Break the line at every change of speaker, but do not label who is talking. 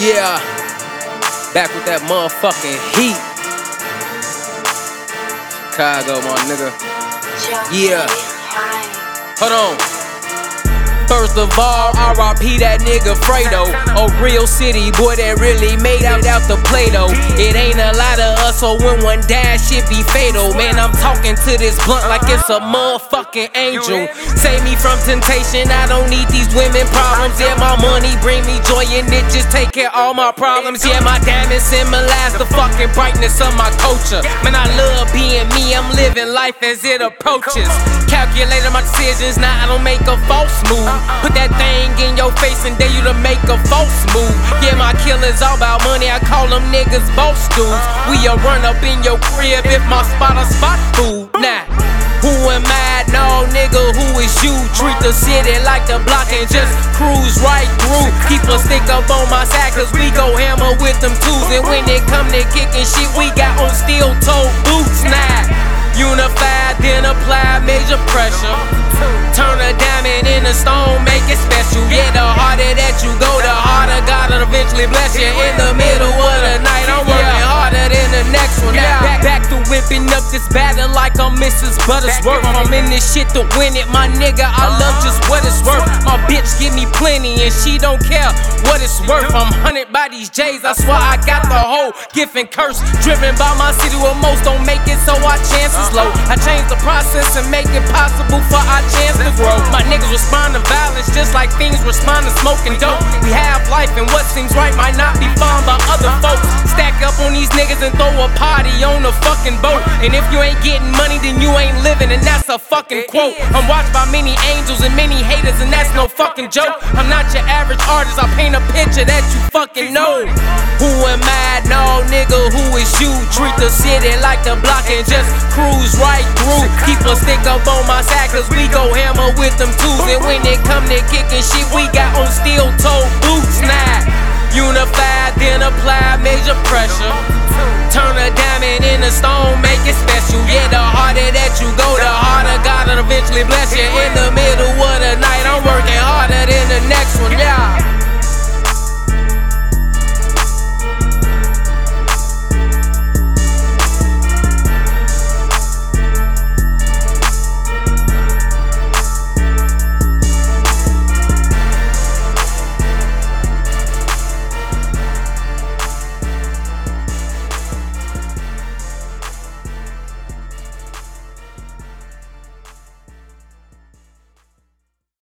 Yeah, back with that motherfucking heat. Chicago, my nigga. Yeah. Hold on. First of all, RIP that nigga Fredo. A real city boy that really made it out the Play-Doh. It ain't a lot of us, so when one dies, shit be fatal. Man, I'm talking to this blunt like it's a motherfucking angel. Save me from temptation, I don't need these women problems. Yeah, my money bring me joy and it just take care all my problems. Yeah, my diamonds symbolize the fucking brightness of my culture. Man, I love being me, I'm living life as it approaches. Calculating my decisions, now I don't make a false move. Uh-uh. Put that thing in your face and dare you to make a false move. Yeah, my killer's all about money, I call them niggas boss dudes. Uh-huh. We a run up in your crib if my spot a spot food. Nah. Who am I? No, nigga, who is you? Treat the city like the block and just cruise right through. Keep a stick up on my side, cause we go hammer with them tools. And when they come to kicking shit, we got on steel toe boots now. Unified, then apply major pressure. Turn a a stone, make it special. Yeah, the harder that you go, the harder God'll eventually bless you. In the middle of the night, I'm working harder than the next one. Back, back to whipping up this battle like I'm Mrs. Buttersworth. I'm in this shit to win it, my nigga. I love just what it's worth. My bitch give me plenty and she don't care what it's worth. I'm hunted by these J's, I swear I got the whole gift and curse. Driven by my city where most don't make it, so our chances low. I change the process and make it possible for our chance to grow. My niggas respond to violence just like things respond to smoking dope. We have life and what seems right might not be found by other folks. Stack up on these niggas and throw a party on the fucking boat. And if you ain't getting money, then you ain't living, and that's a fucking quote. I'm watched by many angels and many haters, and that's no fucking joke. I'm not your average artist, I paint a picture that you fucking know. Who am I? No, nigga, who is you? Treat the city like the block and just cruise right through. Keep a stick up on my side, cause we go hammer with them tools. And when they come to kicking shit, we got on steel toe boots now. Unified, then apply major pressure. Turn a diamond in a stone, make it special. Bless you. In the middle